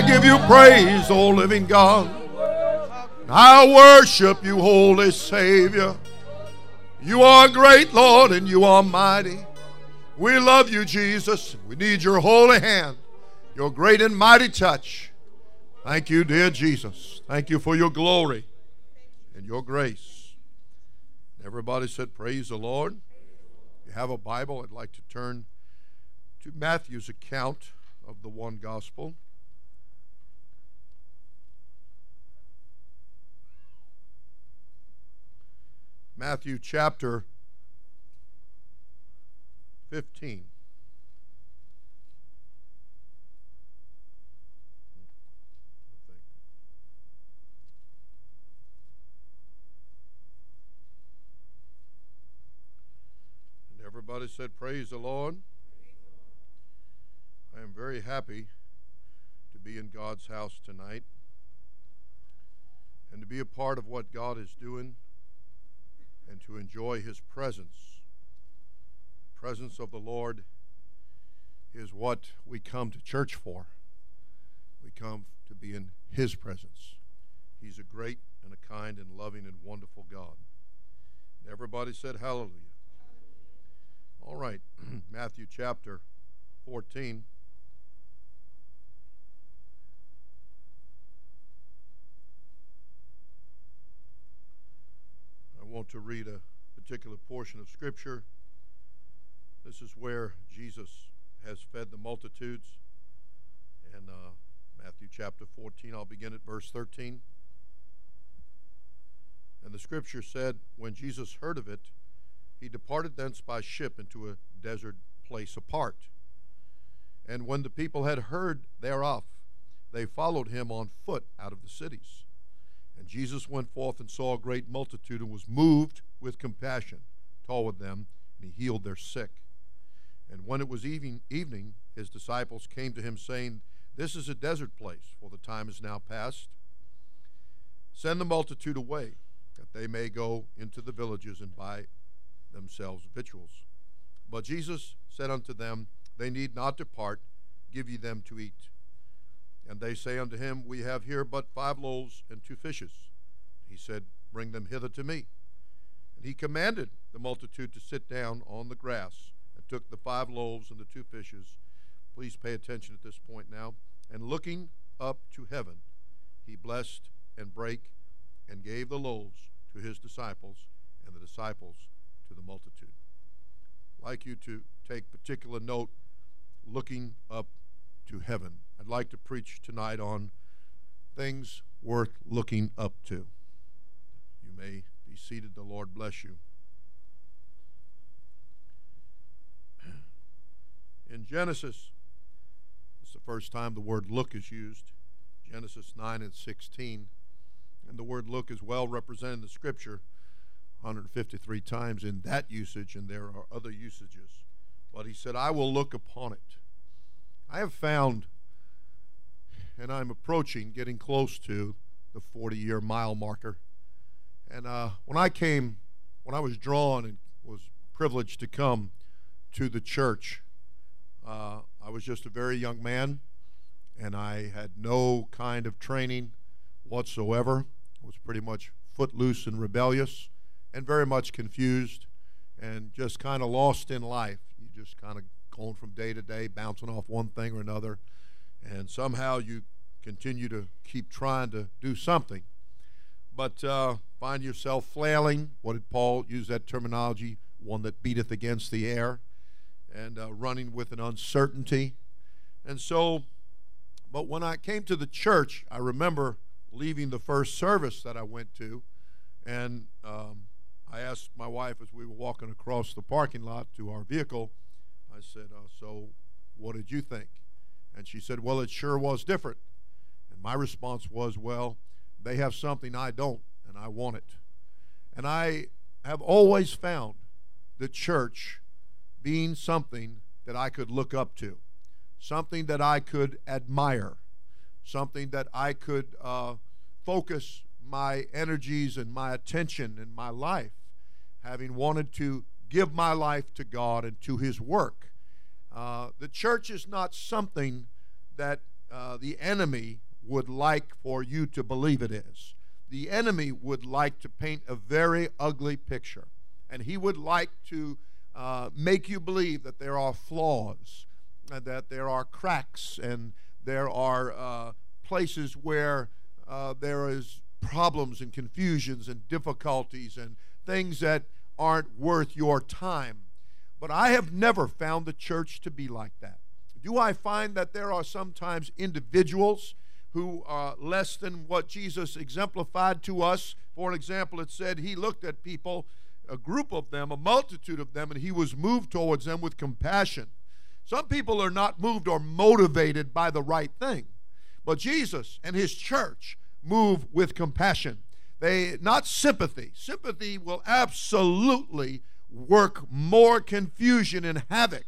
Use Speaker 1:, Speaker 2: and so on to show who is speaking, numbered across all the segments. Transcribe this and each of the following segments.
Speaker 1: I give you praise, O living God. I worship you, Holy Savior. You are great, Lord, and you are mighty. We love you, Jesus. We need your holy hand, your great and mighty touch. Thank you, dear Jesus. Thank you for your glory and your grace. Everybody said, Praise the Lord. If you have a Bible, I'd like to turn to Matthew's account of the one gospel. Matthew chapter 15. And everybody said, Praise the Lord. I am very happy to be in God's house tonight and to be a part of what God is doing and to enjoy His presence. The presence of the Lord is what we come to church for. We come to be in His presence. He's a great and a kind and loving and wonderful God. Everybody said, Hallelujah. All right, Matthew chapter 14. Want to read a particular portion of Scripture. This is where Jesus has fed the multitudes. And uh, Matthew chapter 14, I'll begin at verse 13. And the Scripture said, When Jesus heard of it, he departed thence by ship into a desert place apart. And when the people had heard thereof, they followed him on foot out of the cities. And Jesus went forth and saw a great multitude and was moved with compassion toward them, and he healed their sick. And when it was evening, evening, his disciples came to him, saying, This is a desert place, for the time is now past. Send the multitude away, that they may go into the villages and buy themselves victuals. But Jesus said unto them, They need not depart, give ye them to eat. And they say unto him, We have here but five loaves and two fishes. He said, Bring them hither to me. And he commanded the multitude to sit down on the grass, and took the five loaves and the two fishes. Please pay attention at this point now. And looking up to heaven, he blessed and brake and gave the loaves to his disciples, and the disciples to the multitude. I'd like you to take particular note looking up to heaven. I'd like to preach tonight on things worth looking up to. You may be seated. The Lord bless you. In Genesis, it's the first time the word look is used. Genesis 9 and 16. And the word look is well represented in the scripture 153 times in that usage, and there are other usages. But he said, I will look upon it. I have found and I'm approaching, getting close to the 40 year mile marker. And uh, when I came, when I was drawn and was privileged to come to the church, uh, I was just a very young man and I had no kind of training whatsoever. I was pretty much footloose and rebellious and very much confused and just kind of lost in life. You just kind of going from day to day, bouncing off one thing or another and somehow you continue to keep trying to do something. But uh, find yourself flailing. What did Paul use that terminology? One that beateth against the air and uh, running with an uncertainty. And so, but when I came to the church, I remember leaving the first service that I went to, and um, I asked my wife as we were walking across the parking lot to our vehicle, I said, uh, So, what did you think? And she said, Well, it sure was different. And my response was, Well, they have something I don't, and I want it. And I have always found the church being something that I could look up to, something that I could admire, something that I could uh, focus my energies and my attention in my life, having wanted to give my life to God and to His work. Uh, the church is not something that uh, the enemy would like for you to believe it is. The enemy would like to paint a very ugly picture, and he would like to uh, make you believe that there are flaws, and that there are cracks, and there are uh, places where uh, there is problems and confusions and difficulties and things that aren't worth your time. But I have never found the church to be like that. Do I find that there are sometimes individuals who are less than what Jesus exemplified to us? For example, it said he looked at people, a group of them, a multitude of them, and he was moved towards them with compassion. Some people are not moved or motivated by the right thing, but Jesus and his church move with compassion. They not sympathy. Sympathy will absolutely work more confusion and havoc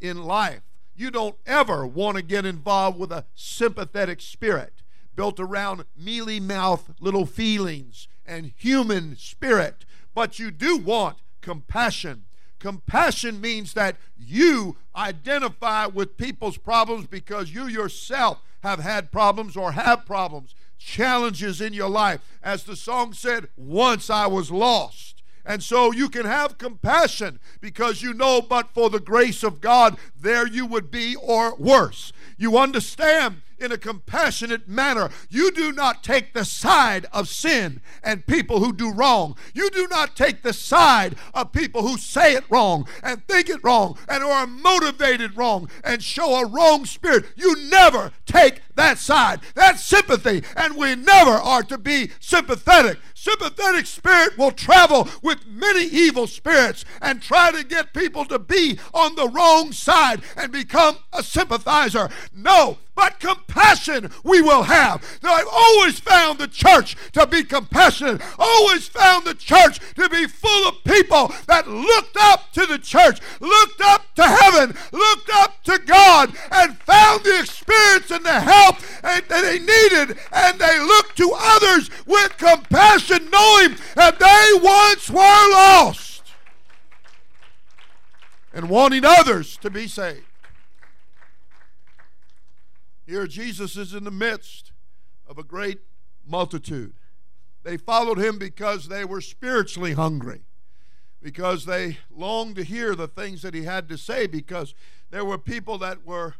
Speaker 1: in life. You don't ever want to get involved with a sympathetic spirit built around mealy mouth little feelings and human spirit, but you do want compassion. Compassion means that you identify with people's problems because you yourself have had problems or have problems challenges in your life. As the song said, once I was lost. And so you can have compassion because you know, but for the grace of God, there you would be or worse. You understand in a compassionate manner. You do not take the side of sin and people who do wrong. You do not take the side of people who say it wrong and think it wrong and are motivated wrong and show a wrong spirit. You never take that side. That's sympathy, and we never are to be sympathetic. Sympathetic spirit will travel with many evil spirits and try to get people to be on the wrong side and become a sympathizer. No, but compassion we will have. Now, I've always found the church to be compassionate, always found the church to be full of people that looked up to the church, looked up to heaven, looked up to God, and found the experience and the help that they needed, and they looked to others with compassion, knowing that they once were lost and wanting others to be saved. Here, Jesus is in the midst of a great multitude. They followed him because they were spiritually hungry, because they longed to hear the things that he had to say, because there were people that were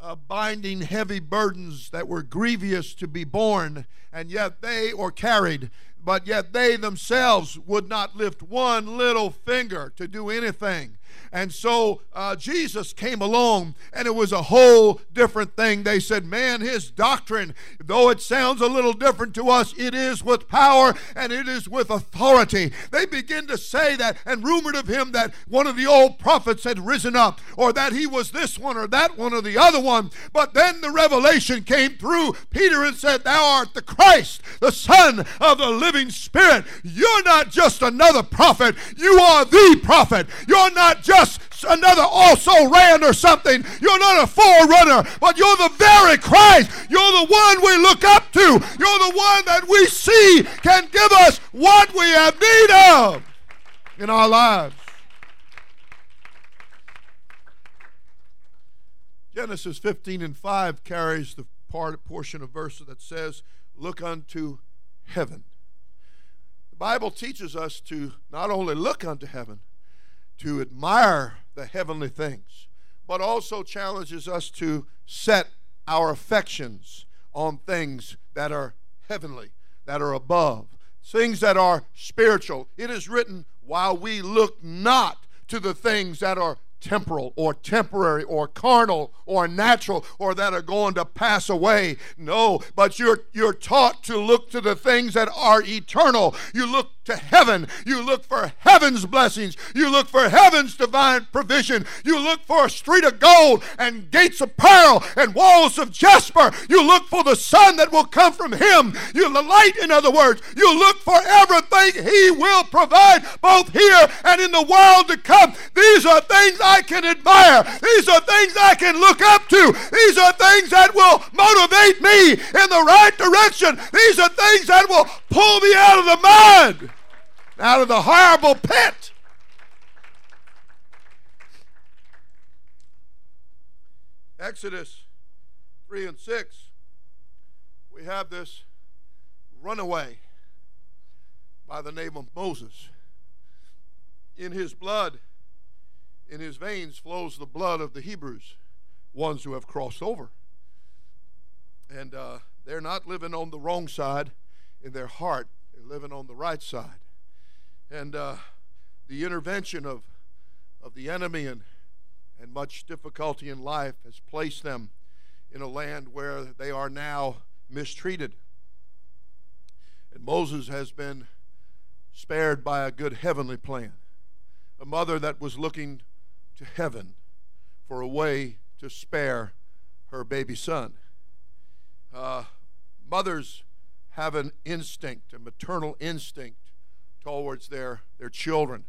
Speaker 1: uh, binding heavy burdens that were grievous to be borne, and yet they, or carried, but yet they themselves would not lift one little finger to do anything. And so uh, Jesus came along, and it was a whole different thing. They said, Man, his doctrine, though it sounds a little different to us, it is with power and it is with authority. They begin to say that and rumored of him that one of the old prophets had risen up, or that he was this one or that one or the other one. But then the revelation came through Peter and said, Thou art the Christ, the Son of the living Spirit. You're not just another prophet, you are the prophet. You're not just another also ran or something. You're not a forerunner, but you're the very Christ. You're the one we look up to. You're the one that we see can give us what we have need of in our lives. Genesis 15 and 5 carries the part portion of verse that says, Look unto heaven. The Bible teaches us to not only look unto heaven, to admire the heavenly things, but also challenges us to set our affections on things that are heavenly, that are above, things that are spiritual. It is written, while we look not to the things that are temporal or temporary or carnal or natural or that are going to pass away. No, but you're you're taught to look to the things that are eternal. You look to heaven. You look for heaven's blessings. You look for heaven's divine provision. You look for a street of gold and gates of pearl and walls of jasper. You look for the sun that will come from him. You the light, in other words. You look for everything he will provide both here and in the world to come. These are things I can admire. These are things I can look up to. These are things that will motivate me in the right direction. These are things that will pull me out of the mud out of the horrible pit. Exodus 3 and 6, we have this runaway by the name of Moses. In his blood, in his veins flows the blood of the Hebrews, ones who have crossed over. And uh, they're not living on the wrong side in their heart, they're living on the right side. And uh, the intervention of, of the enemy and, and much difficulty in life has placed them in a land where they are now mistreated. And Moses has been spared by a good heavenly plan. A mother that was looking to heaven for a way to spare her baby son. Uh, mothers have an instinct, a maternal instinct towards their, their children.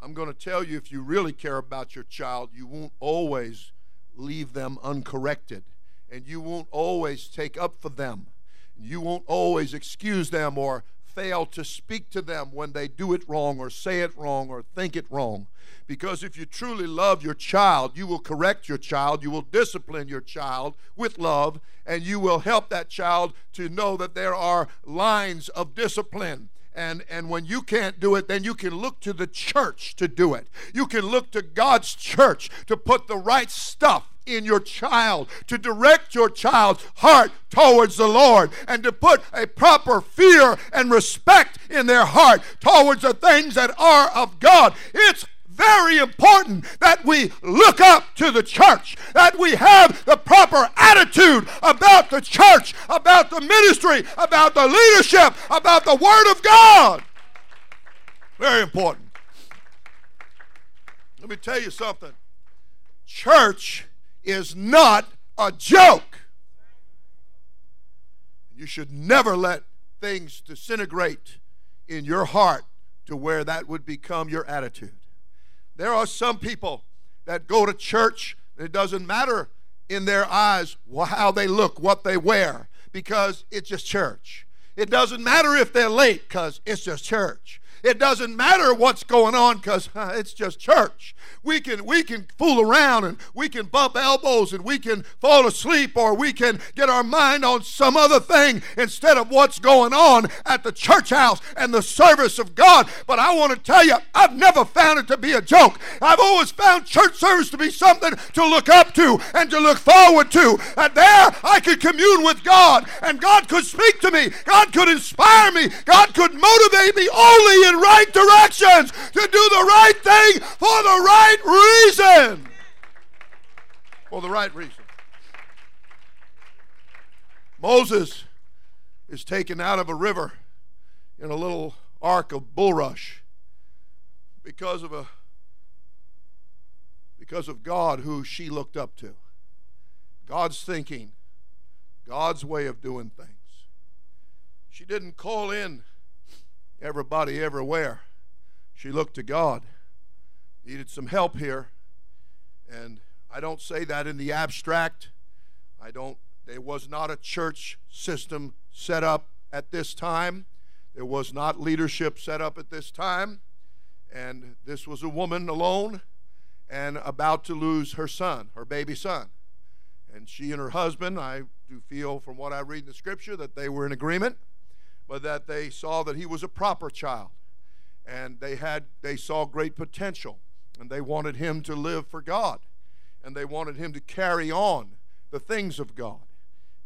Speaker 1: I'm going to tell you if you really care about your child, you won't always leave them uncorrected, and you won't always take up for them. And you won't always excuse them or fail to speak to them when they do it wrong or say it wrong or think it wrong. Because if you truly love your child, you will correct your child, you will discipline your child with love, and you will help that child to know that there are lines of discipline and and when you can't do it then you can look to the church to do it. You can look to God's church to put the right stuff in your child to direct your child's heart towards the Lord and to put a proper fear and respect in their heart towards the things that are of God. It's very important that we look up to the church, that we have the proper attitude about the church, about the ministry, about the leadership, about the Word of God. Very important. Let me tell you something church is not a joke. You should never let things disintegrate in your heart to where that would become your attitude. There are some people that go to church, and it doesn't matter in their eyes how they look, what they wear, because it's just church. It doesn't matter if they're late, because it's just church. It doesn't matter what's going on because uh, it's just church. We can we can fool around and we can bump elbows and we can fall asleep or we can get our mind on some other thing instead of what's going on at the church house and the service of God. But I want to tell you, I've never found it to be a joke. I've always found church service to be something to look up to and to look forward to. And there I could commune with God and God could speak to me. God could inspire me. God could motivate me only in right directions to do the right thing for the right reason. For the right reason. Moses is taken out of a river in a little ark of bulrush because of a because of God who she looked up to. God's thinking, God's way of doing things. She didn't call in everybody everywhere. She looked to God. Needed some help here. And I don't say that in the abstract. I don't, there was not a church system set up at this time. There was not leadership set up at this time. And this was a woman alone and about to lose her son, her baby son. And she and her husband, I do feel from what I read in the scripture that they were in agreement but that they saw that he was a proper child and they had they saw great potential and they wanted him to live for God and they wanted him to carry on the things of God.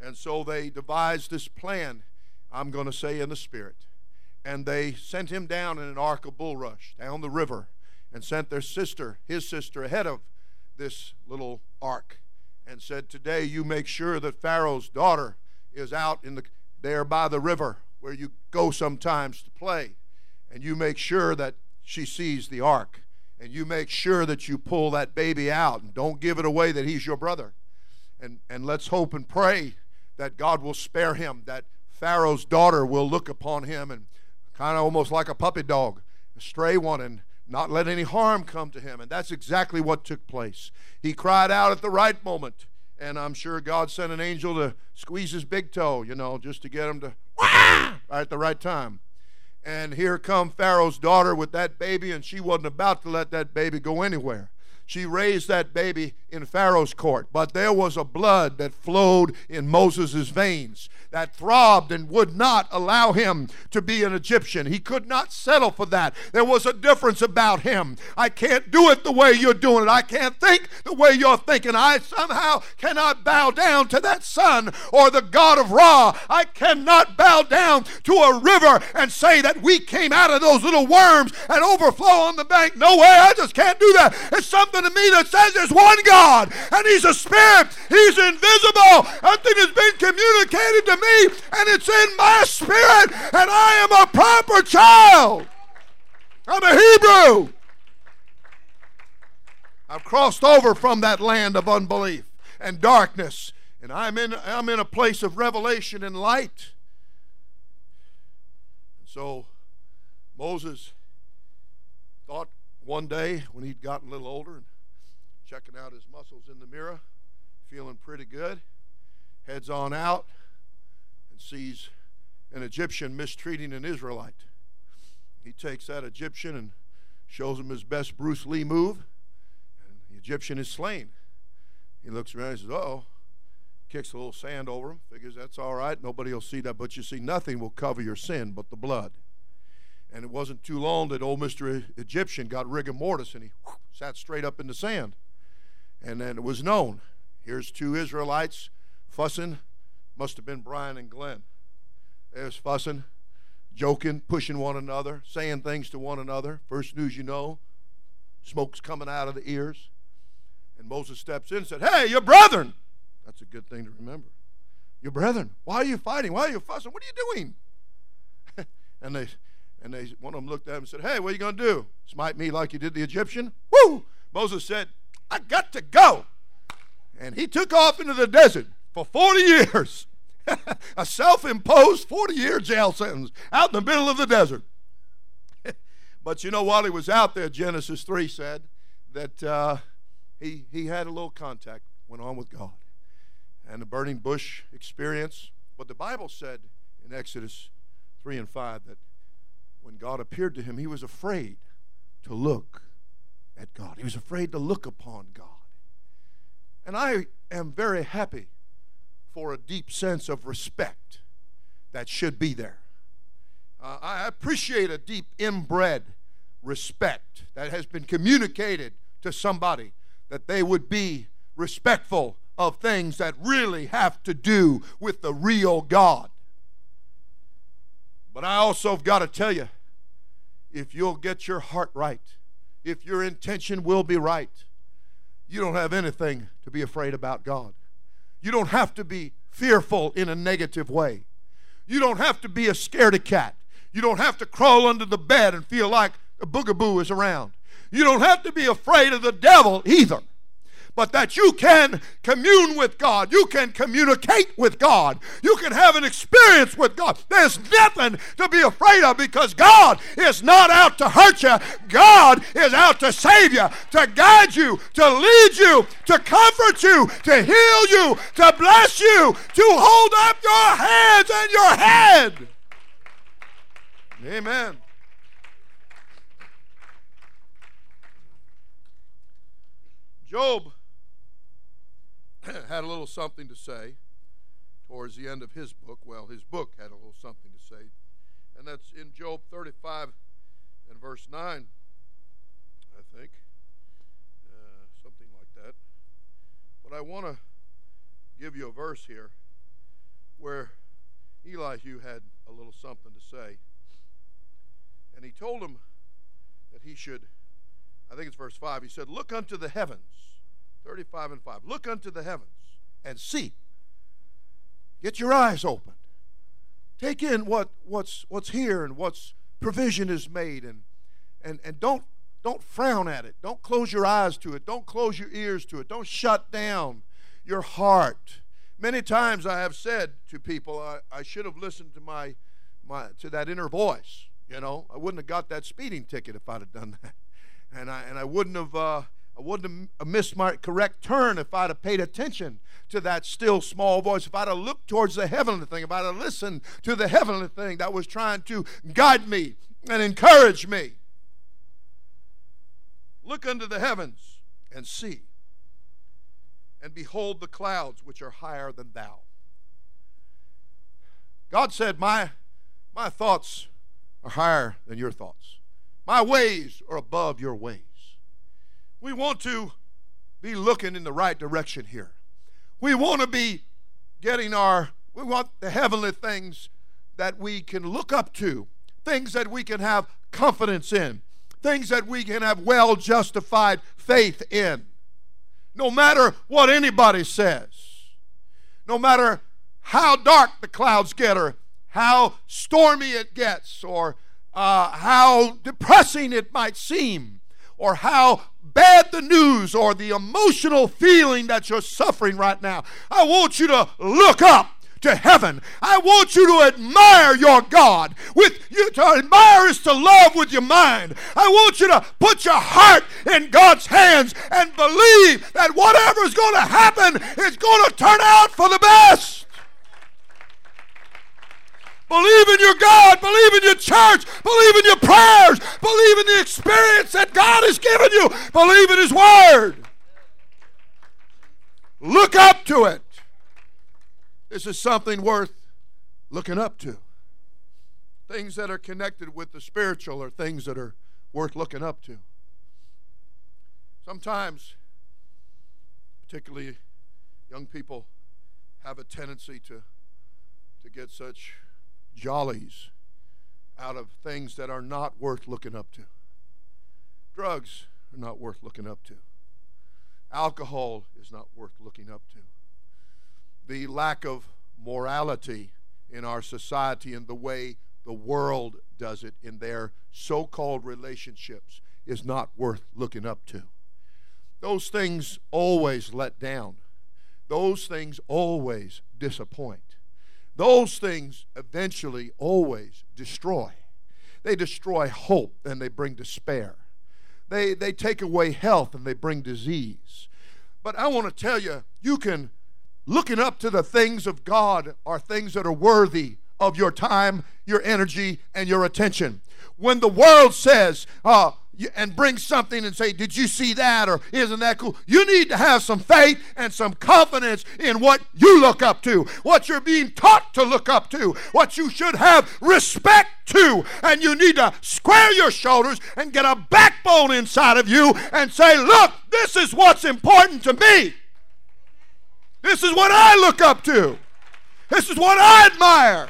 Speaker 1: And so they devised this plan, I'm going to say in the spirit. And they sent him down in an ark of bulrush down the river and sent their sister, his sister, ahead of this little ark and said, Today you make sure that Pharaoh's daughter is out in the there by the river where you go sometimes to play, and you make sure that she sees the ark, and you make sure that you pull that baby out, and don't give it away that he's your brother. And, and let's hope and pray that God will spare him, that Pharaoh's daughter will look upon him and kind of almost like a puppy dog, a stray one, and not let any harm come to him. And that's exactly what took place. He cried out at the right moment, and I'm sure God sent an angel to squeeze his big toe, you know, just to get him to at the right time. And here come Pharaoh's daughter with that baby, and she wasn't about to let that baby go anywhere. she raised that baby in Pharaoh's court, but there was a blood that flowed in Moses' veins that throbbed and would not allow him to be an Egyptian. He could not settle for that. There was a difference about him. I can't do it the way you're doing it. I can't think the way you're thinking. I somehow cannot bow down to that sun or the God of Ra. I cannot bow down to a river and say that we came out of those little worms and overflow on the bank. No way. I just can't do that. It's something to me that says there's one God and He's a spirit. He's invisible. Something has been communicated to me and it's in my spirit and I am a proper child. I'm a Hebrew. I've crossed over from that land of unbelief and darkness, and I'm in, I'm in a place of revelation and light. And so Moses thought one day when he'd gotten a little older and checking out his muscles in the mirror, feeling pretty good, heads on out and sees an Egyptian mistreating an Israelite. He takes that Egyptian and shows him his best Bruce Lee move, and the Egyptian is slain. He looks around and says, oh, kicks a little sand over him, figures that's all right, nobody will see that. But you see, nothing will cover your sin but the blood. And it wasn't too long that old Mr. Egyptian got rigor mortis and he whoosh, sat straight up in the sand. And then it was known. Here's two Israelites fussing. Must have been Brian and Glenn. They was fussing, joking, pushing one another, saying things to one another. First news you know, smoke's coming out of the ears. And Moses steps in and said, Hey, your brethren. That's a good thing to remember. Your brethren. Why are you fighting? Why are you fussing? What are you doing? and they and they one of them looked at him and said, Hey, what are you gonna do? Smite me like you did the Egyptian? Woo! Moses said, I got to go. And he took off into the desert for 40 years. a self imposed 40 year jail sentence out in the middle of the desert. but you know, while he was out there, Genesis 3 said that uh, he, he had a little contact, went on with God, and the burning bush experience. But the Bible said in Exodus 3 and 5 that when God appeared to him, he was afraid to look at God, he was afraid to look upon God. And I am very happy for a deep sense of respect that should be there. Uh, I appreciate a deep inbred respect that has been communicated to somebody that they would be respectful of things that really have to do with the real God. But I also have got to tell you if you'll get your heart right, if your intention will be right, you don't have anything to be afraid about God. You don't have to be fearful in a negative way. You don't have to be a scaredy cat. You don't have to crawl under the bed and feel like a boogaboo is around. You don't have to be afraid of the devil either but that you can commune with God. You can communicate with God. You can have an experience with God. There's nothing to be afraid of because God is not out to hurt you. God is out to save you, to guide you, to lead you, to comfort you, to heal you, to bless you, to hold up your hands and your head. Amen. Job had a little something to say towards the end of his book. Well, his book had a little something to say, and that's in Job 35 and verse 9, I think, uh, something like that. But I want to give you a verse here where Elihu had a little something to say. And he told him that he should, I think it's verse 5, he said, Look unto the heavens 35 and 5. Look unto the heavens and see. Get your eyes open. Take in what, what's, what's here and what's provision is made and, and, and don't, don't frown at it. Don't close your eyes to it. Don't close your ears to it. Don't shut down your heart. Many times I have said to people, I, I should have listened to my, my to that inner voice. You know, I wouldn't have got that speeding ticket if I'd have done that, and I and I wouldn't have uh, I wouldn't have uh, missed my correct turn if I'd have paid attention to that still small voice, if I'd have looked towards the heavenly thing, if I'd have listened to the heavenly thing that was trying to guide me and encourage me. Look unto the heavens and see. And behold the clouds which are higher than thou. God said, My, my thoughts are higher than your thoughts. My ways are above your ways. We want to be looking in the right direction here. We want to be getting our, we want the heavenly things that we can look up to, things that we can have confidence in, things that we can have well justified faith in. No matter what anybody says, no matter how dark the clouds get, or how stormy it gets, or uh, how depressing it might seem, or how bad the news or the emotional feeling that you're suffering right now. I want you to look up to heaven. I want you to admire your God. With you to admire is to love with your mind. I want you to put your heart in God's hands and believe that whatever is going to happen is going to turn out for the best. Believe in your God. Believe in your church. Believe in your prayers. Believe in the experience that God has given you. Believe in His Word. Look up to it. This is something worth looking up to. Things that are connected with the spiritual are things that are worth looking up to. Sometimes, particularly young people, have a tendency to, to get such jollies out of things that are not worth looking up to. Drugs are not worth looking up to. Alcohol is not worth looking up to the lack of morality in our society and the way the world does it in their so called relationships is not worth looking up to. Those things always let down, those things always disappoint. Those things eventually always destroy. They destroy hope and they bring despair. They, they take away health and they bring disease. But I want to tell you, you can looking up to the things of God are things that are worthy of your time, your energy, and your attention. When the world says, uh, and bring something and say, Did you see that? or Isn't that cool? You need to have some faith and some confidence in what you look up to, what you're being taught to look up to, what you should have respect to. And you need to square your shoulders and get a backbone inside of you and say, Look, this is what's important to me. This is what I look up to. This is what I admire.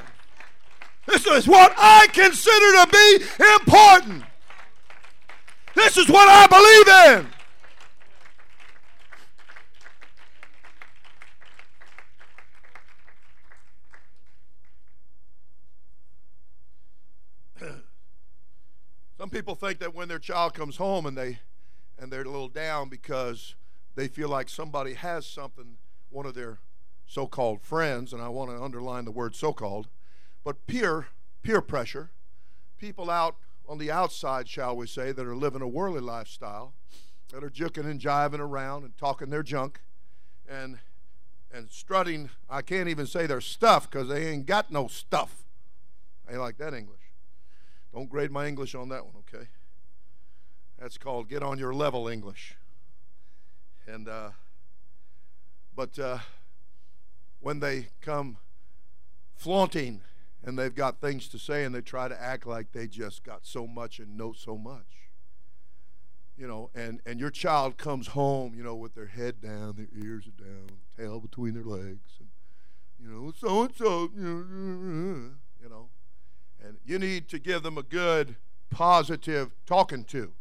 Speaker 1: This is what I consider to be important. This is what I believe in. Some people think that when their child comes home and they and they're a little down because they feel like somebody has something one of their so-called friends, and I want to underline the word so-called, but peer peer pressure, people out on the outside, shall we say, that are living a worldly lifestyle, that are juking and jiving around and talking their junk, and and strutting. I can't even say their stuff because they ain't got no stuff. I ain't like that English. Don't grade my English on that one, okay? That's called get on your level English. And uh, but uh, when they come flaunting and they've got things to say and they try to act like they just got so much and know so much, you know, and, and your child comes home, you know, with their head down, their ears are down, tail between their legs, and, you know, so and so, you know, and you need to give them a good, positive talking to.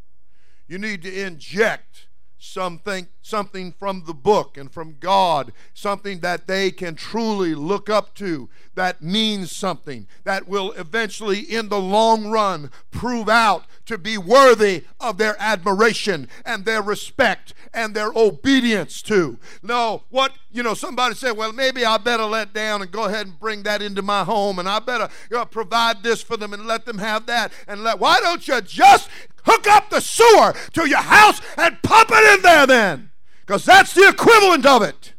Speaker 1: You need to inject something something from the book and from God, something that they can truly look up to that means something that will eventually in the long run prove out to be worthy of their admiration and their respect and their obedience to. No, what you know, somebody said, well, maybe I better let down and go ahead and bring that into my home, and I better you know, provide this for them and let them have that. And let why don't you just hook up the sewer to your house and pump it in there then? Because that's the equivalent of it.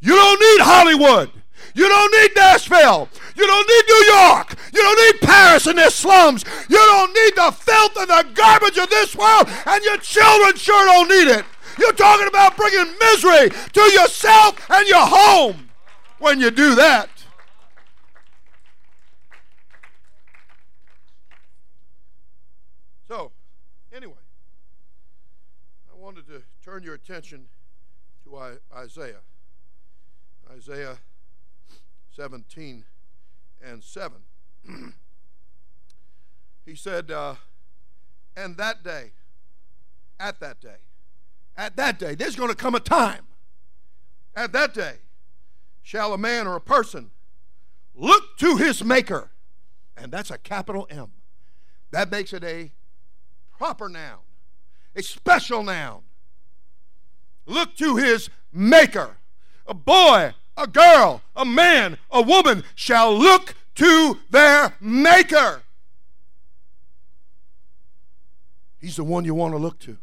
Speaker 1: You don't need Hollywood. You don't need Nashville. You don't need New York. You don't need Paris and their slums. You don't need the filth and the garbage of this world, and your children sure don't need it. You're talking about bringing misery to yourself and your home when you do that. So, anyway, I wanted to turn your attention to Isaiah. Isaiah 17 and 7. he said, uh, And that day, at that day, at that day, there's going to come a time, at that day, shall a man or a person look to his maker. And that's a capital M. That makes it a proper noun, a special noun. Look to his maker. A boy, a girl, a man, a woman shall look to their maker. He's the one you want to look to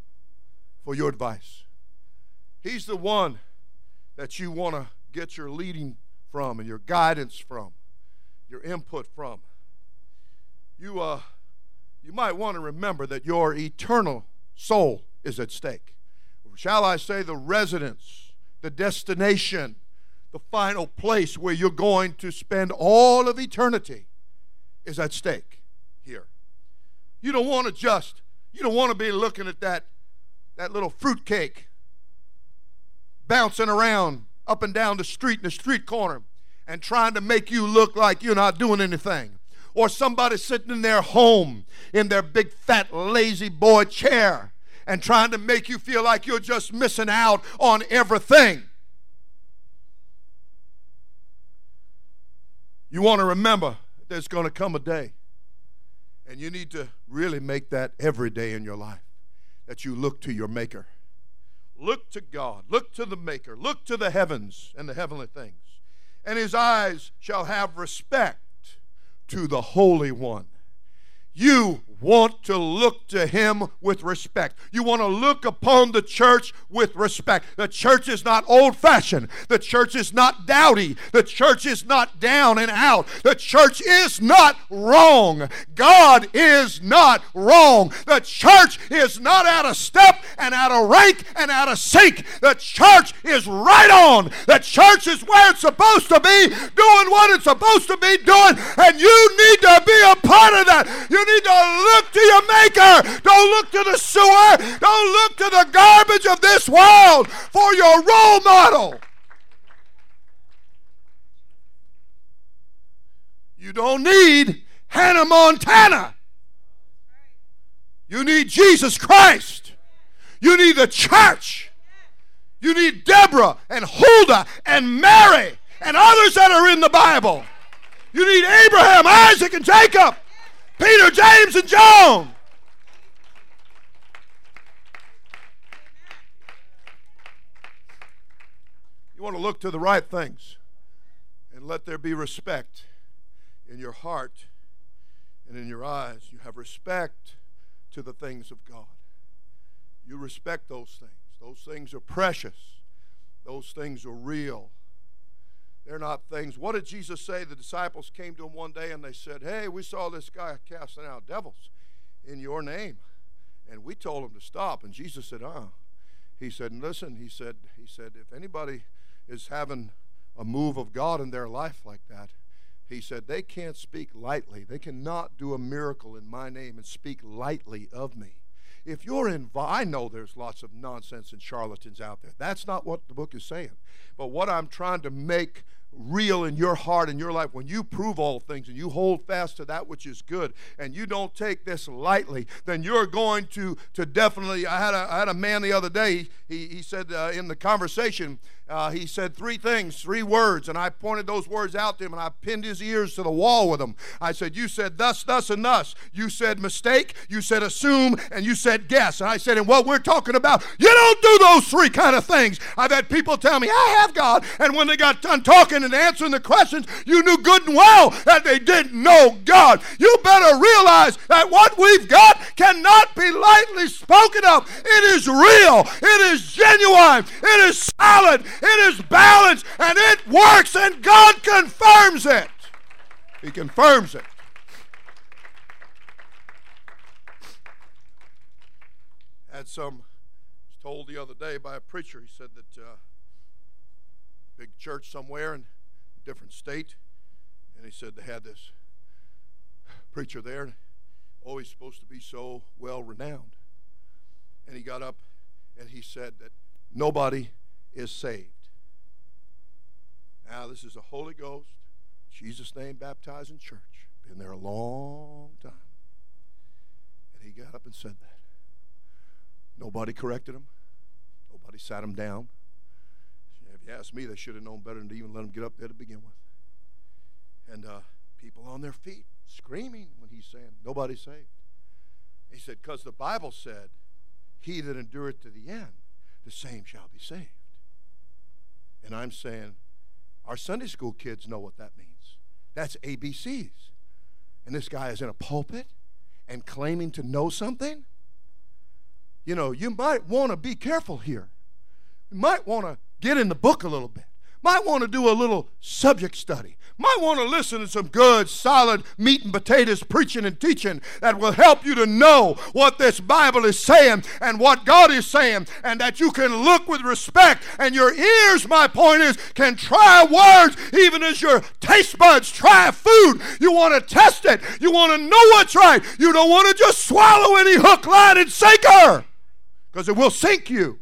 Speaker 1: for your advice. He's the one that you want to get your leading from and your guidance from, your input from. You, uh, you might want to remember that your eternal soul is at stake. Shall I say, the residence, the destination, the final place where you're going to spend all of eternity is at stake here. You don't want to just, you don't want to be looking at that, that little fruitcake bouncing around up and down the street in the street corner and trying to make you look like you're not doing anything. Or somebody sitting in their home in their big fat lazy boy chair and trying to make you feel like you're just missing out on everything. You want to remember there's going to come a day, and you need to really make that every day in your life that you look to your Maker. Look to God, look to the Maker, look to the heavens and the heavenly things. And his eyes shall have respect to the Holy One. You want to look to him with respect. You want to look upon the church with respect. The church is not old fashioned. The church is not dowdy. The church is not down and out. The church is not wrong. God is not wrong. The church is not out of step and out of rank and out of sync. The church is right on. The church is where it's supposed to be, doing what it's supposed to be doing, and you need to be a part of that. You need to look to your Maker. Don't look to the sewer. Don't look to the garbage of this world for your role model. You don't need Hannah Montana. You need Jesus Christ. You need the church. You need Deborah and Huldah and Mary and others that are in the Bible. You need Abraham, Isaac, and Jacob. Peter, James, and John. You want to look to the right things and let there be respect in your heart and in your eyes. You have respect to the things of God. You respect those things. Those things are precious, those things are real. They're not things. What did Jesus say? The disciples came to him one day and they said, Hey, we saw this guy casting out devils in your name. And we told him to stop. And Jesus said, Uh. He said, Listen, he said, he said, if anybody is having a move of God in their life like that, he said, they can't speak lightly. They cannot do a miracle in my name and speak lightly of me. If you're involved, I know there's lots of nonsense and charlatans out there. That's not what the book is saying. But what I'm trying to make real in your heart and your life, when you prove all things and you hold fast to that which is good and you don't take this lightly, then you're going to, to definitely. I had, a, I had a man the other day, he, he said uh, in the conversation, uh, he said three things, three words, and I pointed those words out to him and I pinned his ears to the wall with them. I said, You said thus, thus, and thus. You said mistake, you said assume, and you said guess. And I said, And what we're talking about, you don't do those three kind of things. I've had people tell me, I have God. And when they got done talking and answering the questions, you knew good and well that they didn't know God. You better realize that what we've got cannot be lightly spoken of. It is real, it is genuine, it is solid, it is balanced and it works, and God confirms it. He confirms it. Had some was told the other day by a preacher. He said that uh, big church somewhere in a different state, and he said they had this preacher there, always supposed to be so well renowned. And he got up and he said that nobody is saved. Now, this is a Holy Ghost, Jesus' name baptizing church. Been there a long time. And he got up and said that. Nobody corrected him. Nobody sat him down. If you ask me, they should have known better than to even let him get up there to begin with. And uh, people on their feet screaming when he's saying, Nobody's saved. He said, Because the Bible said, He that endureth to the end, the same shall be saved. And I'm saying, our Sunday school kids know what that means. That's ABCs. And this guy is in a pulpit and claiming to know something. You know, you might want to be careful here. You might want to get in the book a little bit. Might want to do a little subject study. Might want to listen to some good, solid meat and potatoes preaching and teaching that will help you to know what this Bible is saying and what God is saying, and that you can look with respect. And your ears, my point is, can try words even as your taste buds try food. You want to test it, you want to know what's right. You don't want to just swallow any hook, line, and sinker because it will sink you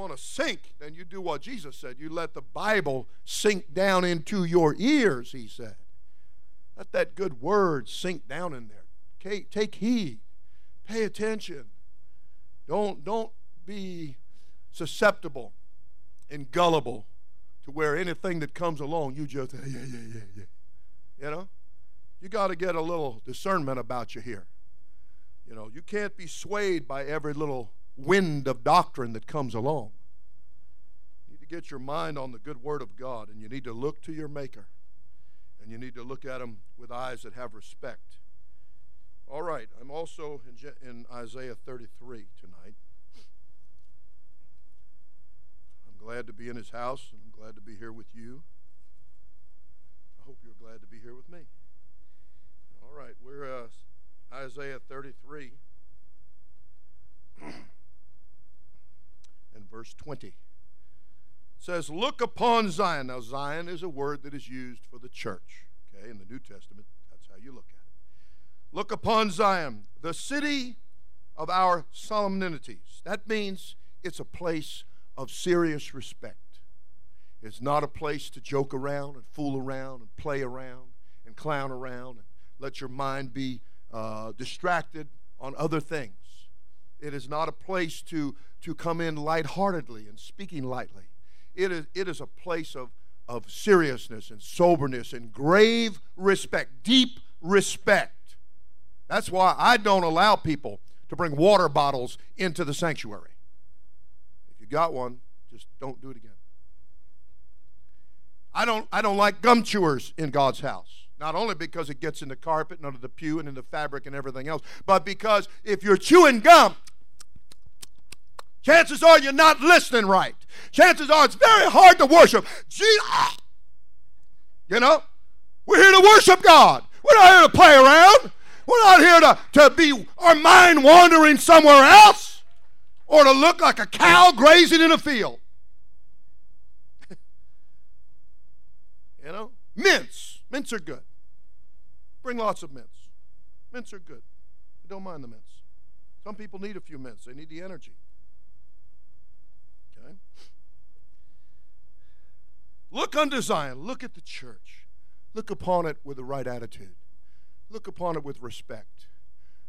Speaker 1: want to sink, then you do what Jesus said. You let the Bible sink down into your ears, he said. Let that good word sink down in there. Take, heed. Pay attention. Don't, don't be susceptible and gullible to where anything that comes along, you just, yeah, yeah, yeah, yeah. You know? You got to get a little discernment about you here. You know, you can't be swayed by every little wind of doctrine that comes along. You need to get your mind on the good word of God, and you need to look to your Maker, and you need to look at Him with eyes that have respect. All right, I'm also in, in Isaiah 33 tonight. I'm glad to be in His house, and I'm glad to be here with you. I hope you're glad to be here with me. All right, we're uh, Isaiah 33. verse 20. It says, Look upon Zion. Now, Zion is a word that is used for the church. Okay, in the New Testament, that's how you look at it. Look upon Zion, the city of our solemnities. That means it's a place of serious respect. It's not a place to joke around and fool around and play around and clown around and let your mind be uh, distracted on other things. It is not a place to, to come in lightheartedly and speaking lightly. It is, it is a place of, of seriousness and soberness and grave respect, deep respect. That's why I don't allow people to bring water bottles into the sanctuary. If you got one, just don't do it again. I don't, I don't like gum chewers in God's house. Not only because it gets in the carpet and under the pew and in the fabric and everything else, but because if you're chewing gum, chances are you're not listening right. Chances are it's very hard to worship. Jesus. You know? We're here to worship God. We're not here to play around. We're not here to, to be our mind wandering somewhere else or to look like a cow grazing in a field. you know? Mints. Mints are good. Bring lots of mints. Mints are good. I don't mind the mints. Some people need a few mints, they need the energy. Okay? Look unto Zion. Look at the church. Look upon it with the right attitude. Look upon it with respect.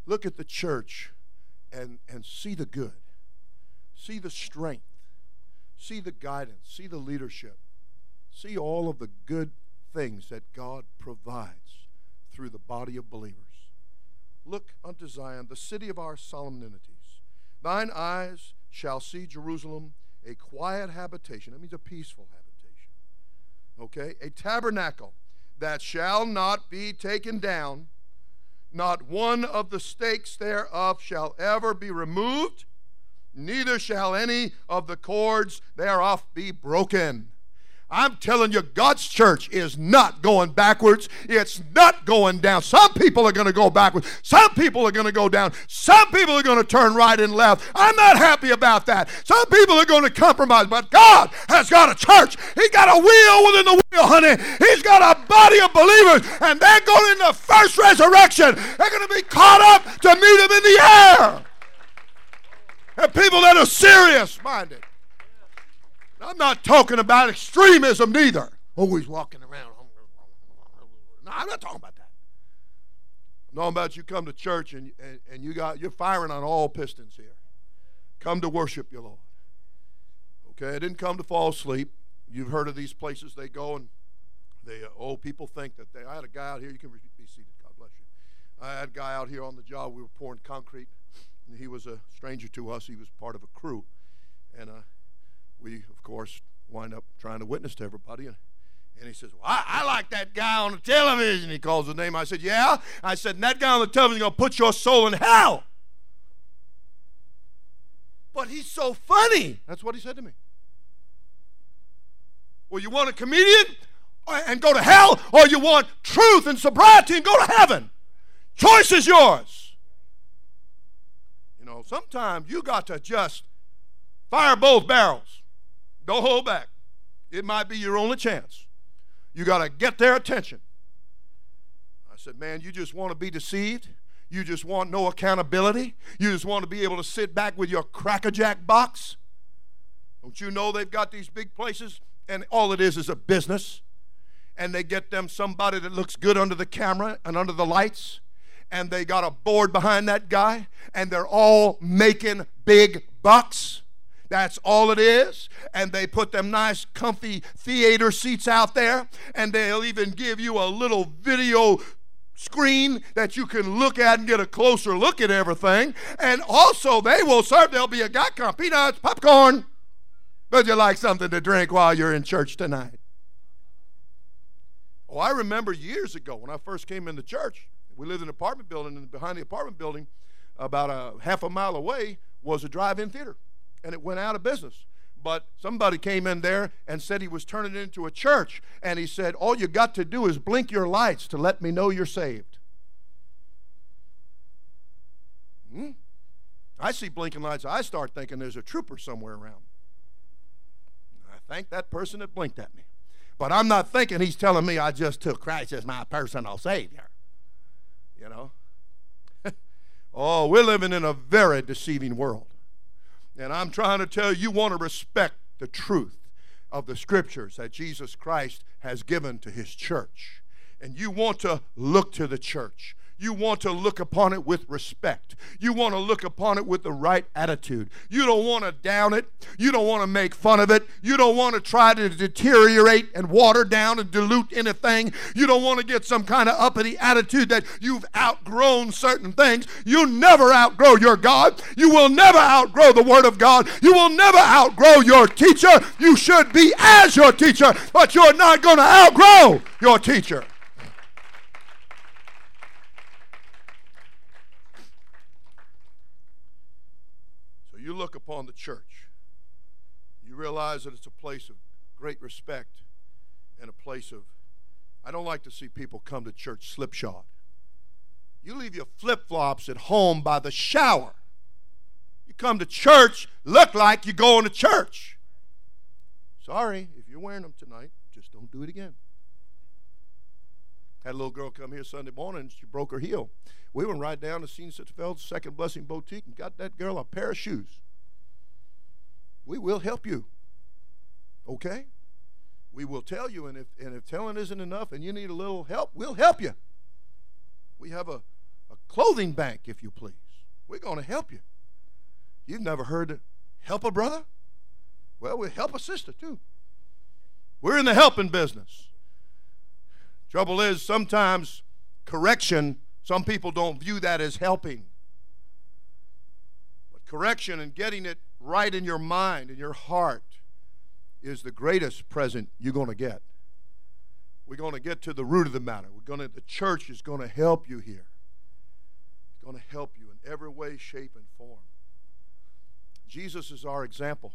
Speaker 1: Look at the church and, and see the good. See the strength. See the guidance. See the leadership. See all of the good things that God provides through the body of believers. Look unto Zion, the city of our solemnities. Thine eyes shall see Jerusalem, a quiet habitation. That means a peaceful habitation. Okay? A tabernacle that shall not be taken down. Not one of the stakes thereof shall ever be removed, neither shall any of the cords thereof be broken. I'm telling you, God's church is not going backwards. It's not going down. Some people are going to go backwards. Some people are going to go down. Some people are going to turn right and left. I'm not happy about that. Some people are going to compromise. But God has got a church. He's got a wheel within the wheel, honey. He's got a body of believers. And they're going in the first resurrection. They're going to be caught up to meet him in the air. And people that are serious minded. I'm not talking about extremism neither. Always walking around. No, I'm not talking about that. No, I'm talking about you come to church and, and, and you got you're firing on all pistons here. Come to worship your Lord. Okay, I didn't come to fall asleep. You've heard of these places they go and they uh, old people think that they. I had a guy out here. You can be seated. God bless you. I had a guy out here on the job. We were pouring concrete. And he was a stranger to us. He was part of a crew, and uh, we, of course, wind up trying to witness to everybody. And, and he says, well, I, I, like that guy on the television. He calls his name. I said, Yeah. I said, and that guy on the television is going to put your soul in hell. But he's so funny. That's what he said to me. Well, you want a comedian uh, and go to hell, or you want truth and sobriety and go to heaven? Choice is yours. You know, sometimes you got to just fire both barrels. Don't hold back. It might be your only chance. You got to get their attention. I said, Man, you just want to be deceived? You just want no accountability? You just want to be able to sit back with your crackerjack box? Don't you know they've got these big places and all it is is a business? And they get them somebody that looks good under the camera and under the lights, and they got a board behind that guy, and they're all making big bucks. That's all it is. And they put them nice, comfy theater seats out there, and they'll even give you a little video screen that you can look at and get a closer look at everything. And also, they will serve, there'll be a guy peanuts, popcorn. Would you like something to drink while you're in church tonight? Oh, I remember years ago when I first came into church, we lived in an apartment building, and behind the apartment building, about a half a mile away, was a drive in theater and it went out of business. But somebody came in there and said he was turning it into a church. And he said, All you got to do is blink your lights to let me know you're saved. Hmm? I see blinking lights. I start thinking there's a trooper somewhere around. I thank that person that blinked at me. But I'm not thinking he's telling me I just took Christ as my personal Savior. You know? oh, we're living in a very deceiving world. And I'm trying to tell you, you want to respect the truth of the scriptures that Jesus Christ has given to his church. And you want to look to the church you want to look upon it with respect. You want to look upon it with the right attitude. You don't want to down it. You don't want to make fun of it. You don't want to try to deteriorate and water down and dilute anything. You don't want to get some kind of uppity attitude that you've outgrown certain things. You never outgrow your God. You will never outgrow the Word of God. You will never outgrow your teacher. You should be as your teacher, but you're not going to outgrow your teacher. You look upon the church, you realize that it's a place of great respect and a place of, I don't like to see people come to church slipshod. You leave your flip flops at home by the shower. You come to church, look like you're going to church. Sorry, if you're wearing them tonight, just don't do it again. Had a little girl come here Sunday morning, and she broke her heel. We went right down to Scene Sitfeld's Second Blessing Boutique and got that girl a pair of shoes. We will help you. Okay? We will tell you, and if, and if telling isn't enough and you need a little help, we'll help you. We have a, a clothing bank, if you please. We're going to help you. You've never heard of help a brother? Well, we help a sister too. We're in the helping business. Trouble is, sometimes correction some people don't view that as helping. But correction and getting it right in your mind, in your heart, is the greatest present you're going to get. We're going to get to the root of the matter. We're going to, the church is going to help you here. It's going to help you in every way, shape, and form. Jesus is our example.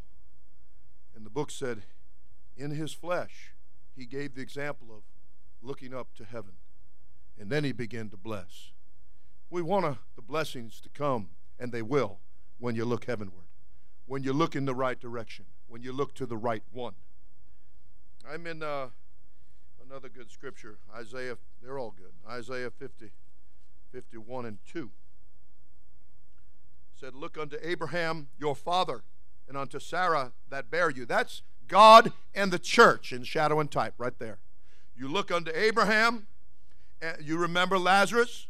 Speaker 1: And the book said, in his flesh, he gave the example of looking up to heaven. And then he began to bless. We want the blessings to come, and they will when you look heavenward, when you look in the right direction, when you look to the right one. I'm in uh, another good scripture, Isaiah, they're all good. Isaiah 50, 51 and 2 said, Look unto Abraham your father, and unto Sarah that bare you. That's God and the church in shadow and type right there. You look unto Abraham, and you remember Lazarus,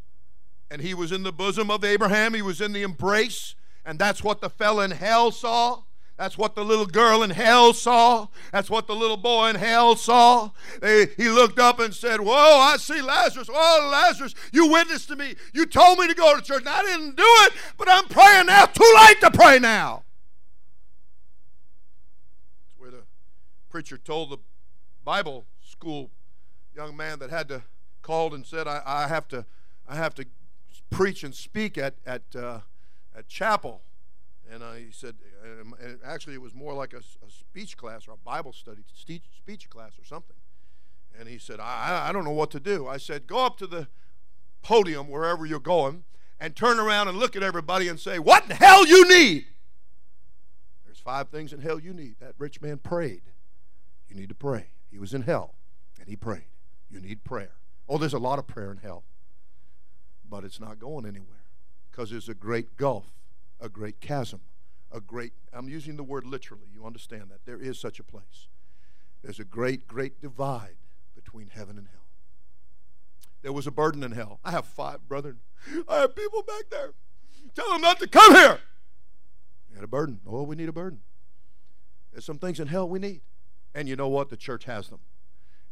Speaker 1: and he was in the bosom of Abraham, he was in the embrace, and that's what the fellow in hell saw. That's what the little girl in hell saw. That's what the little boy in hell saw. They, he looked up and said, Whoa, I see Lazarus. Oh, Lazarus, you witnessed to me. You told me to go to church, and I didn't do it, but I'm praying now. Too late to pray now. That's where the preacher told the Bible school young man that had to called and said, I, I have to I have to preach and speak at, at, uh, at chapel. And uh, he said, um, and actually, it was more like a, a, speech class or a Bible study, speech class or something. And he said, I, I don't know what to do. I said, Go up to the podium wherever you're going and turn around and look at everybody and say, What in hell you need? There's five things in hell you need. That rich man prayed. You need to pray. He was in hell and he prayed. You need prayer. Oh, there's a lot of prayer in hell, but it's not going anywhere because there's a great gulf, a great chasm, a great, I'm using the word literally, you understand that. There is such a place. There's a great, great divide between heaven and hell. There was a burden in hell. I have five brethren. I have people back there. Tell them not to come here. We had a burden. Oh, we need a burden. There's some things in hell we need. And you know what? The church has them.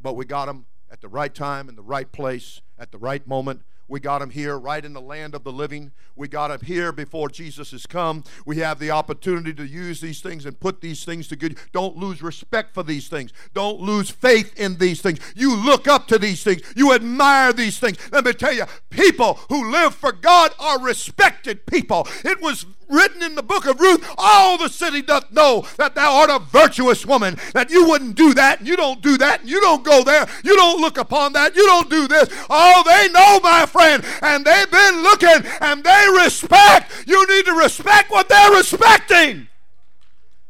Speaker 1: But we got them at the right time, in the right place, at the right moment. We got him here right in the land of the living. We got him here before Jesus has come. We have the opportunity to use these things and put these things to good. Don't lose respect for these things. Don't lose faith in these things. You look up to these things. You admire these things. Let me tell you, people who live for God are respected people. It was written in the book of Ruth, all the city doth know that thou art a virtuous woman, that you wouldn't do that, and you don't do that, and you don't go there, you don't look upon that, you don't do this. Oh, they know, my friend, and they've been looking, and they respect. You need to respect what they're respecting.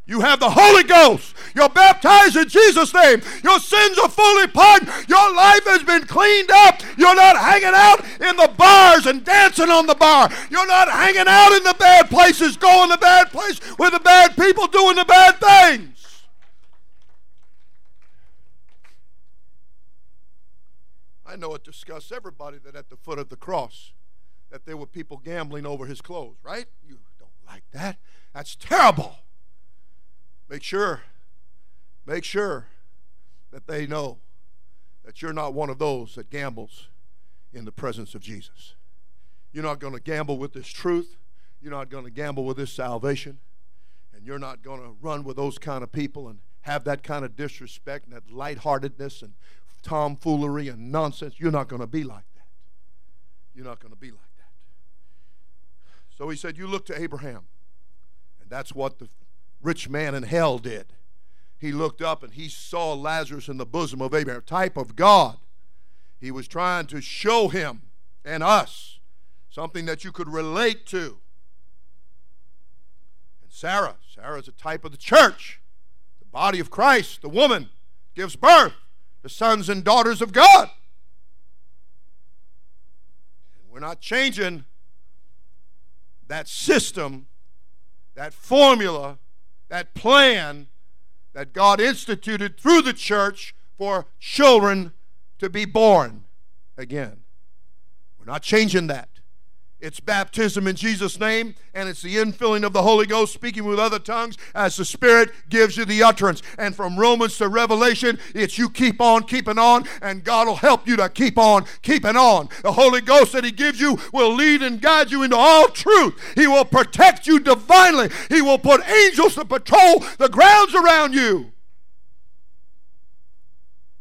Speaker 1: You have the Holy Ghost. You're baptized in Jesus' name. Your sins are fully pardoned. Your life has been cleaned up. You're not hanging out in the bars and dancing on the bar. You're not hanging out in the bad places, going to the bad place with the bad people doing the bad things. I know it disgusts everybody that at the foot of the cross that there were people gambling over his clothes, right? You don't like that. That's terrible. Make sure, make sure that they know that you're not one of those that gambles in the presence of Jesus. You're not going to gamble with this truth. You're not going to gamble with this salvation. And you're not going to run with those kind of people and have that kind of disrespect and that lightheartedness and tomfoolery and nonsense. You're not going to be like that. You're not going to be like that. So he said, You look to Abraham. And that's what the rich man in hell did. He looked up and he saw Lazarus in the bosom of Abraham, type of God. He was trying to show him and us something that you could relate to. And Sarah, Sarah is a type of the church, the body of Christ. The woman gives birth to sons and daughters of God. We're not changing that system, that formula that plan that God instituted through the church for children to be born again. We're not changing that. It's baptism in Jesus' name, and it's the infilling of the Holy Ghost, speaking with other tongues as the Spirit gives you the utterance. And from Romans to Revelation, it's you keep on keeping on, and God will help you to keep on keeping on. The Holy Ghost that He gives you will lead and guide you into all truth. He will protect you divinely, He will put angels to patrol the grounds around you.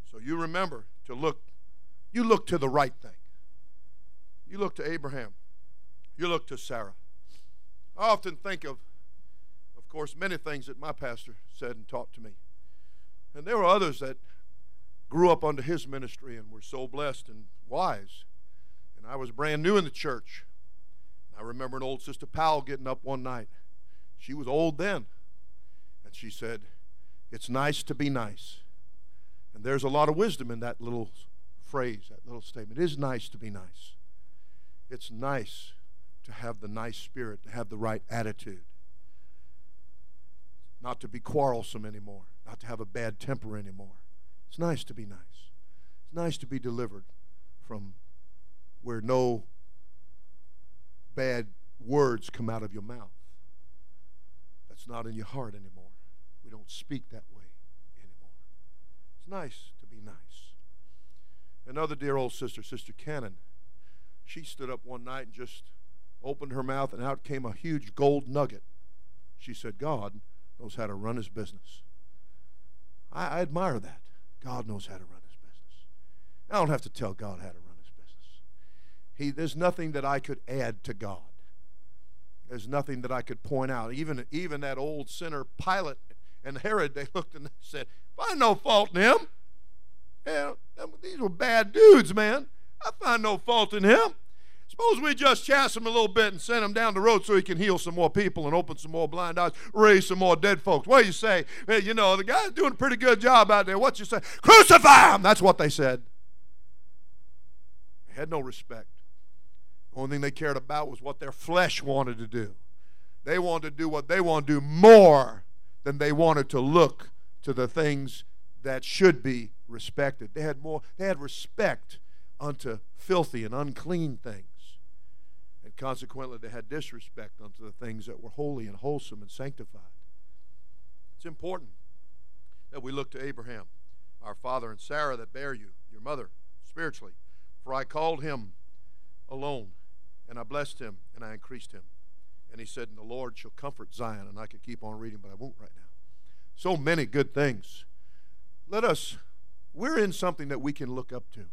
Speaker 1: So you remember to look, you look to the right thing. You look to Abraham. You look to Sarah. I often think of, of course, many things that my pastor said and taught to me. And there were others that grew up under his ministry and were so blessed and wise. And I was brand new in the church. I remember an old Sister Powell getting up one night. She was old then. And she said, It's nice to be nice. And there's a lot of wisdom in that little phrase, that little statement. It is nice to be nice. It's nice to have the nice spirit, to have the right attitude, not to be quarrelsome anymore, not to have a bad temper anymore. It's nice to be nice. It's nice to be delivered from where no bad words come out of your mouth. That's not in your heart anymore. We don't speak that way anymore. It's nice to be nice. Another dear old sister, Sister Cannon, she stood up one night and just opened her mouth, and out came a huge gold nugget. She said, God knows how to run his business. I, I admire that. God knows how to run his business. I don't have to tell God how to run his business. He, there's nothing that I could add to God. There's nothing that I could point out. Even, even that old sinner Pilate and Herod, they looked and they said, Find no fault in him. Yeah, these were bad dudes, man. I find no fault in him. Suppose we just chastise him a little bit and send him down the road so he can heal some more people and open some more blind eyes, raise some more dead folks. What do you say? Hey, you know, the guy's doing a pretty good job out there. What you say? Crucify him! That's what they said. They had no respect. The only thing they cared about was what their flesh wanted to do. They wanted to do what they want to do more than they wanted to look to the things that should be respected. They had more, they had respect unto filthy and unclean things. And consequently, they had disrespect unto the things that were holy and wholesome and sanctified. It's important that we look to Abraham, our father, and Sarah that bear you, your mother, spiritually. For I called him alone and I blessed him and I increased him. And he said, And the Lord shall comfort Zion. And I could keep on reading, but I won't right now. So many good things. Let us, we're in something that we can look up to.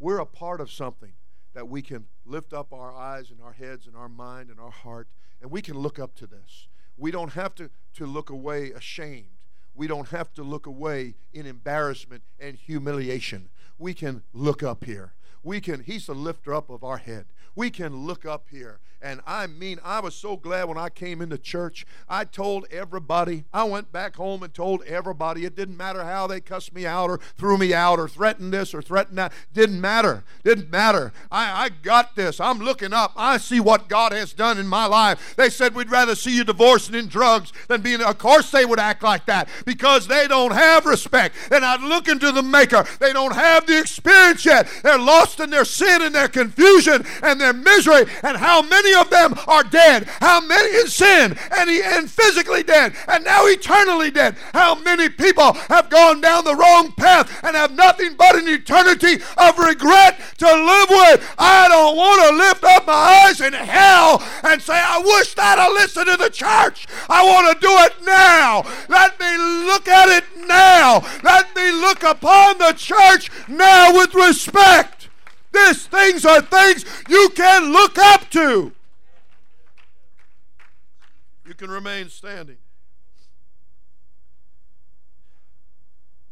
Speaker 1: We're a part of something that we can lift up our eyes and our heads and our mind and our heart, and we can look up to this. We don't have to, to look away ashamed. We don't have to look away in embarrassment and humiliation. We can look up here. We can, he's the lifter up of our head. We can look up here and I mean, I was so glad when I came into church. I told everybody, I went back home and told everybody. It didn't matter how they cussed me out or threw me out or threatened this or threatened that. Didn't matter. Didn't matter. I, I got this. I'm looking up. I see what God has done in my life. They said we'd rather see you divorced and in drugs than being. Of course, they would act like that because they don't have respect. They're not looking to the Maker. They don't have the experience yet. They're lost in their sin and their confusion and their misery. And how many of them are dead? How many in sin and, and physically dead and now eternally dead? How many people have gone down the wrong path and have nothing but an eternity of regret to live with? I don't want to lift up my eyes in hell and say, I wish that I listened to the church. I want to do it now. Let me look at it now. Let me look upon the church now with respect. These things are things you can look up to. You can remain standing.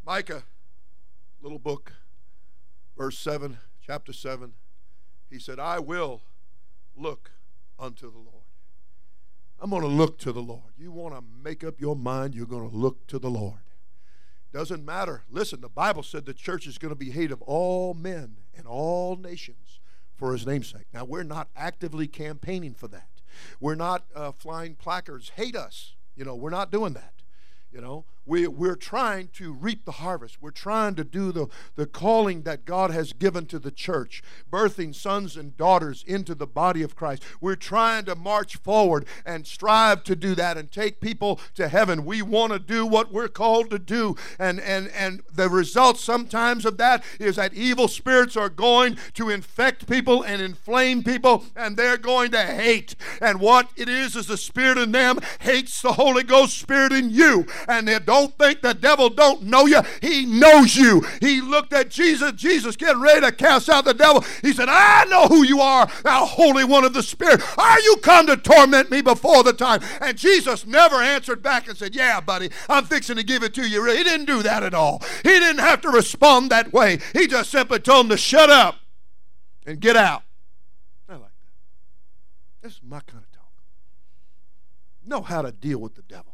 Speaker 1: Micah, little book, verse 7, chapter 7. He said, I will look unto the Lord. I'm going to look to the Lord. You want to make up your mind, you're going to look to the Lord. Doesn't matter. Listen, the Bible said the church is going to be hated of all men and all nations for his namesake. Now, we're not actively campaigning for that. We're not uh, flying placards, hate us. You know, we're not doing that. You know, we, we're trying to reap the harvest. We're trying to do the, the calling that God has given to the church, birthing sons and daughters into the body of Christ. We're trying to march forward and strive to do that and take people to heaven. We want to do what we're called to do. And, and, and the result sometimes of that is that evil spirits are going to infect people and inflame people, and they're going to hate. And what it is is the spirit in them hates the Holy Ghost spirit in you. And they don't think the devil don't know you. He knows you. He looked at Jesus, Jesus getting ready to cast out the devil. He said, I know who you are, thou Holy One of the Spirit. Are you come to torment me before the time? And Jesus never answered back and said, Yeah, buddy, I'm fixing to give it to you. He didn't do that at all. He didn't have to respond that way. He just simply told him to shut up and get out. I like that. This is my kind of talk. Know how to deal with the devil.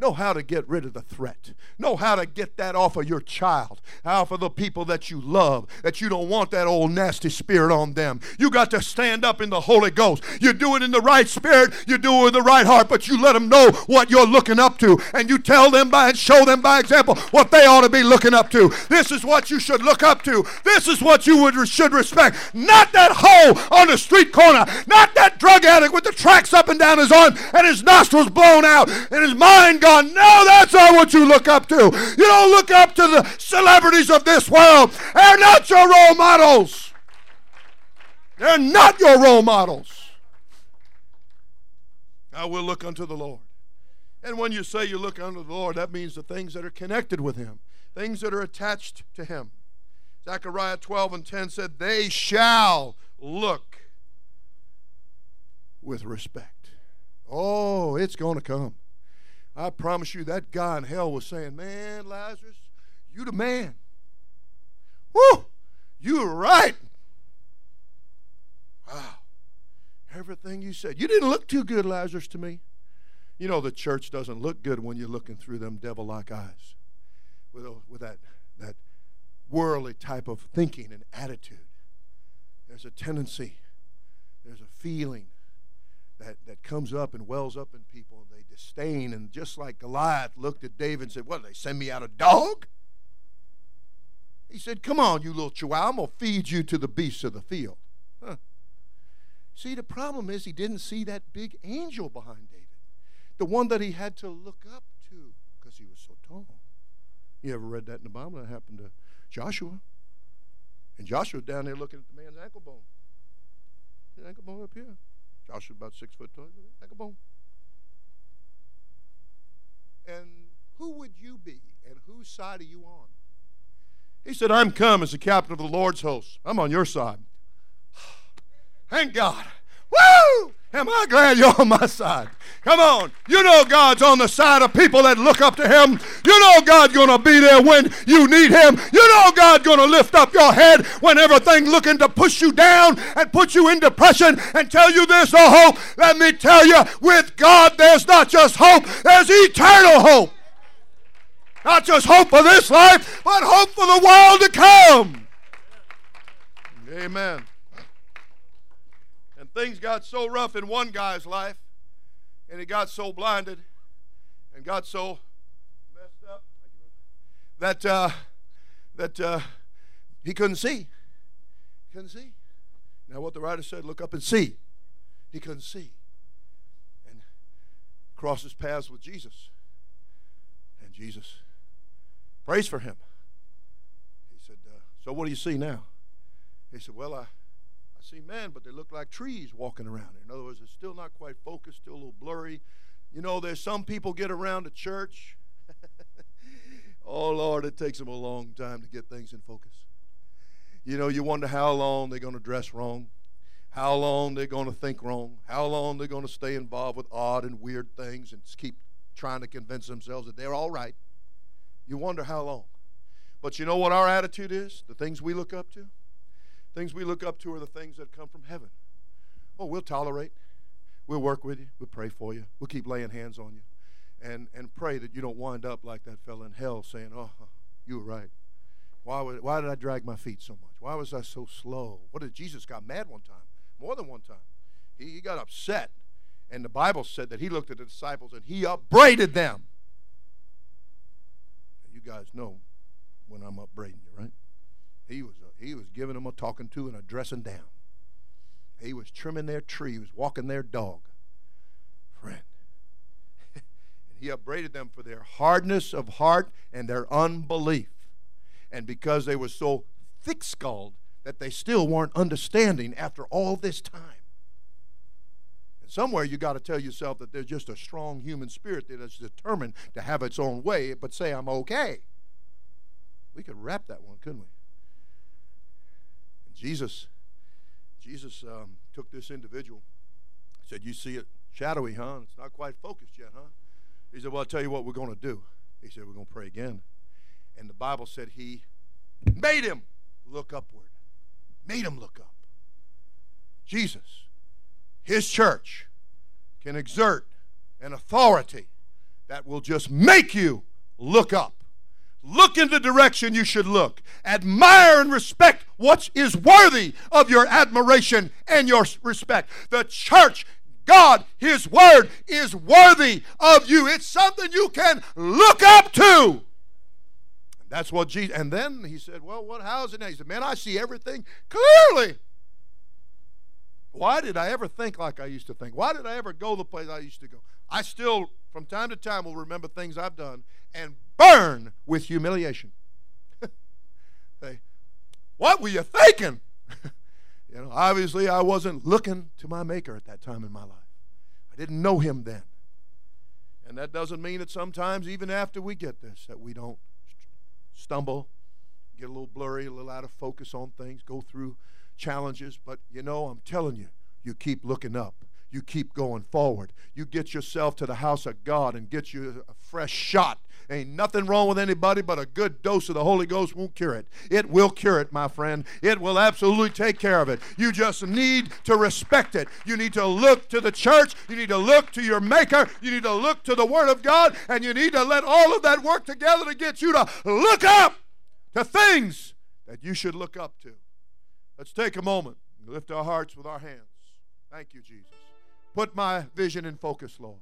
Speaker 1: Know how to get rid of the threat. Know how to get that off of your child, off of the people that you love, that you don't want that old nasty spirit on them. You got to stand up in the Holy Ghost. You do it in the right spirit, you do it with the right heart, but you let them know what you're looking up to, and you tell them by and show them by example what they ought to be looking up to. This is what you should look up to. This is what you would should respect. Not that hoe on the street corner, not that drug addict with the tracks up and down his arm and his nostrils blown out and his mind gone. No, that's not what you look up to. You don't look up to the celebrities of this world. They're not your role models. They're not your role models. I will look unto the Lord. And when you say you look unto the Lord, that means the things that are connected with Him, things that are attached to Him. Zechariah 12 and 10 said, They shall look with respect. Oh, it's going to come. I promise you, that guy in hell was saying, Man, Lazarus, you the man. Woo! You were right. Wow. Everything you said. You didn't look too good, Lazarus, to me. You know, the church doesn't look good when you're looking through them devil like eyes with, with that, that worldly type of thinking and attitude. There's a tendency, there's a feeling that, that comes up and wells up in people. They disdain. And just like Goliath looked at David and said, What, they send me out a dog? He said, Come on, you little chihuahua. I'm going to feed you to the beasts of the field. Huh. See, the problem is he didn't see that big angel behind David, the one that he had to look up to because he was so tall. You ever read that in the Bible? That happened to Joshua. And Joshua's down there looking at the man's ankle bone. His ankle bone up here. Joshua about six foot tall. Like a bone. And who would you be and whose side are you on? He said, I'm come as the captain of the Lord's host. I'm on your side. Thank God. Woo! Am I glad you're on my side? Come on. You know God's on the side of people that look up to Him. You know God's going to be there when you need Him. You know God's going to lift up your head when everything looking to push you down and put you in depression and tell you there's no hope. Let me tell you, with God, there's not just hope, there's eternal hope. Not just hope for this life, but hope for the world to come. Amen things got so rough in one guy's life, and he got so blinded and got so messed up that uh, that uh, he couldn't see. couldn't see. Now, what the writer said, look up and see. He couldn't see, and crosses paths with Jesus, and Jesus prays for him. He said, uh, "So, what do you see now?" He said, "Well, I." see men, but they look like trees walking around. In other words, it's still not quite focused, still a little blurry. You know, there's some people get around a church. oh, Lord, it takes them a long time to get things in focus. You know, you wonder how long they're going to dress wrong, how long they're going to think wrong, how long they're going to stay involved with odd and weird things and keep trying to convince themselves that they're all right. You wonder how long. But you know what our attitude is? The things we look up to? Things we look up to are the things that come from heaven. Oh, we'll tolerate. We'll work with you. We'll pray for you. We'll keep laying hands on you. And, and pray that you don't wind up like that fellow in hell saying, oh, you were right. Why, would, why did I drag my feet so much? Why was I so slow? What did Jesus got mad one time? More than one time. He, he got upset. And the Bible said that he looked at the disciples and he upbraided them. You guys know when I'm upbraiding you, right? He was he was giving them a talking to and a dressing down. He was trimming their tree. He was walking their dog. Friend. and he upbraided them for their hardness of heart and their unbelief. And because they were so thick skulled that they still weren't understanding after all this time. And Somewhere you got to tell yourself that there's just a strong human spirit that is determined to have its own way, but say, I'm okay. We could wrap that one, couldn't we? Jesus, Jesus um, took this individual, said, You see it shadowy, huh? It's not quite focused yet, huh? He said, Well, I'll tell you what we're going to do. He said, We're going to pray again. And the Bible said he made him look upward, made him look up. Jesus, his church, can exert an authority that will just make you look up. Look in the direction you should look. Admire and respect what is worthy of your admiration and your respect. The church, God, His Word, is worthy of you. It's something you can look up to. That's what Jesus. And then he said, Well, what, how's it now? He said, Man, I see everything clearly. Why did I ever think like I used to think? Why did I ever go the place I used to go? I still, from time to time, will remember things I've done and burn with humiliation. Say, what were you thinking? you know, obviously I wasn't looking to my Maker at that time in my life. I didn't know Him then. And that doesn't mean that sometimes, even after we get this, that we don't stumble, get a little blurry, a little out of focus on things, go through challenges, but you know, I'm telling you, you keep looking up. You keep going forward. You get yourself to the house of God and get you a fresh shot. Ain't nothing wrong with anybody, but a good dose of the Holy Ghost won't cure it. It will cure it, my friend. It will absolutely take care of it. You just need to respect it. You need to look to the church. You need to look to your Maker. You need to look to the Word of God. And you need to let all of that work together to get you to look up to things that you should look up to. Let's take a moment and lift our hearts with our hands. Thank you, Jesus. Put my vision in focus, Lord.